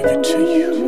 was to you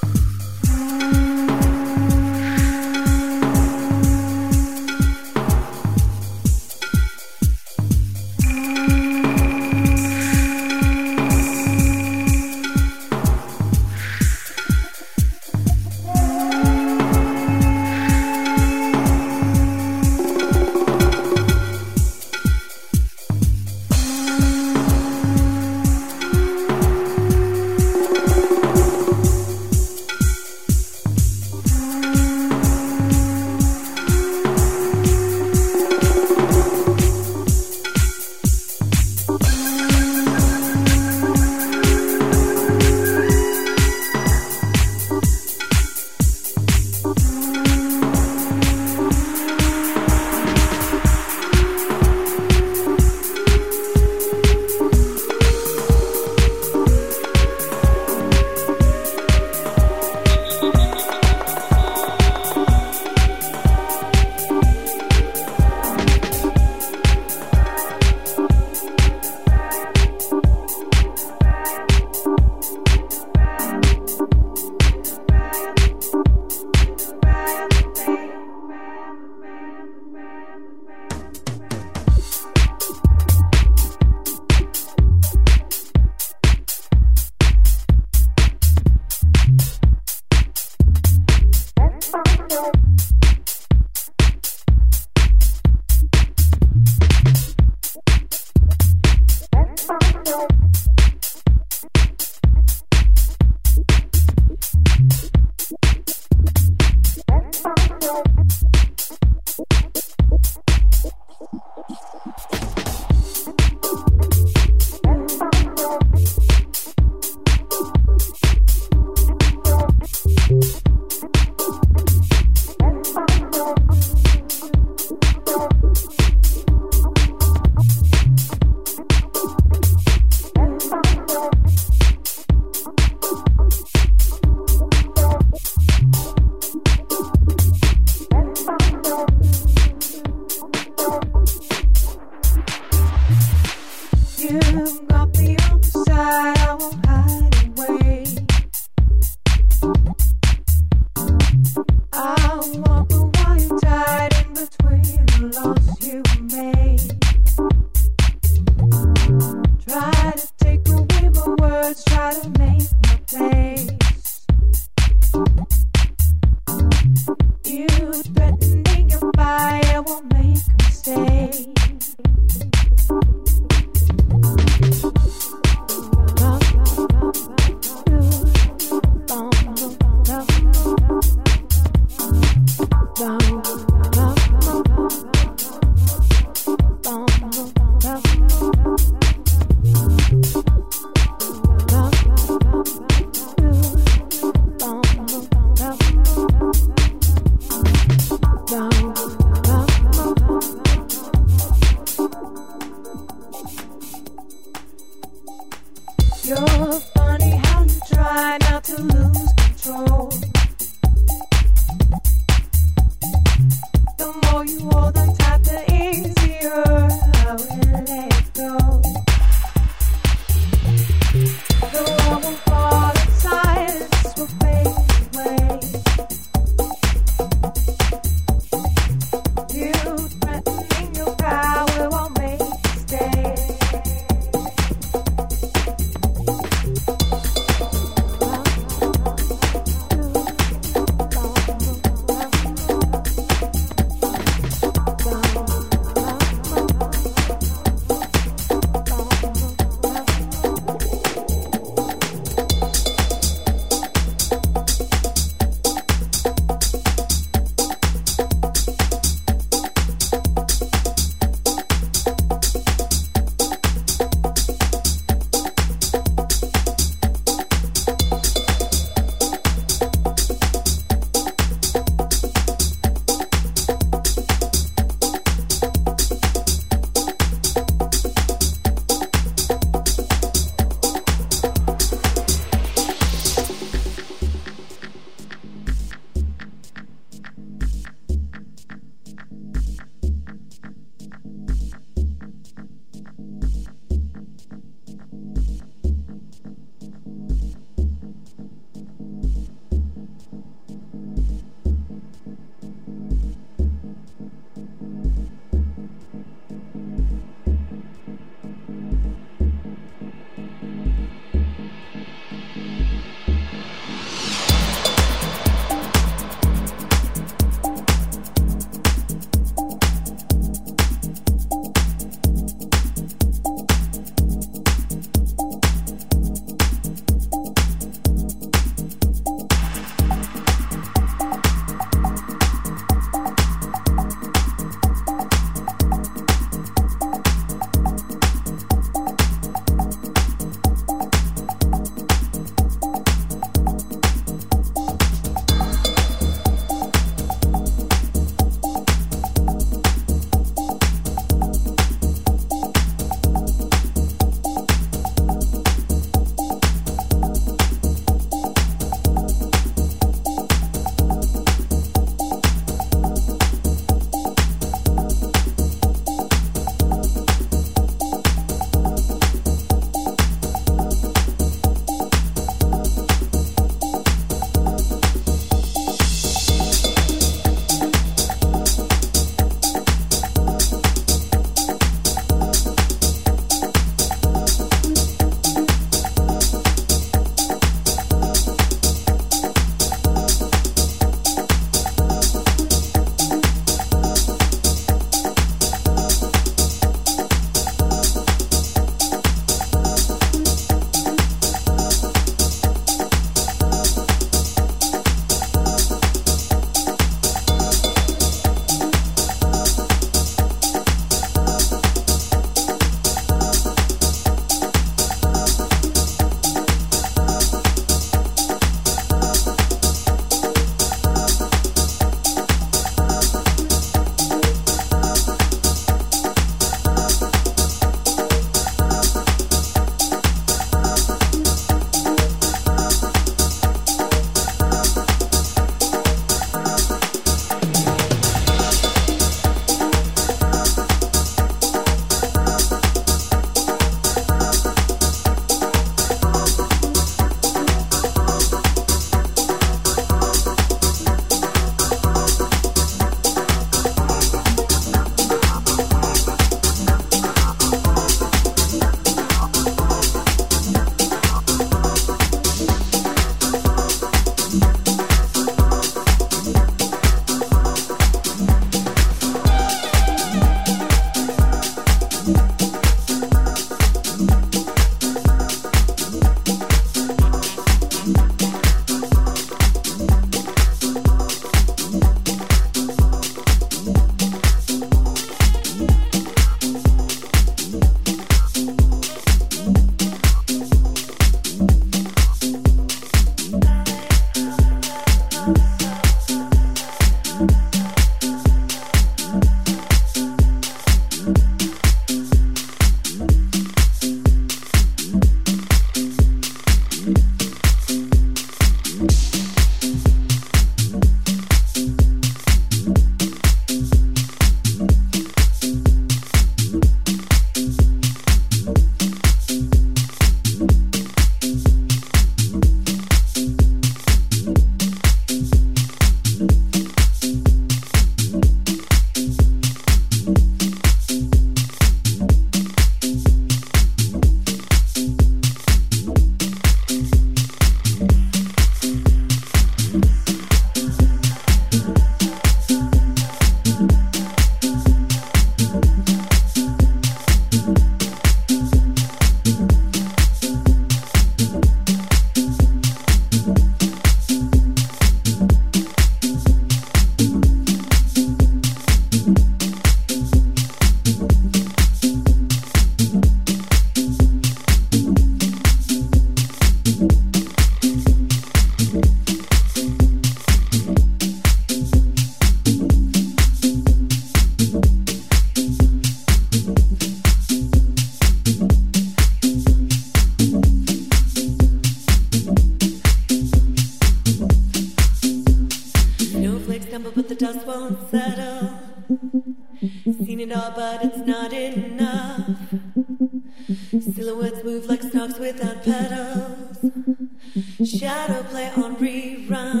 Shadow play on rerun.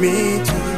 me to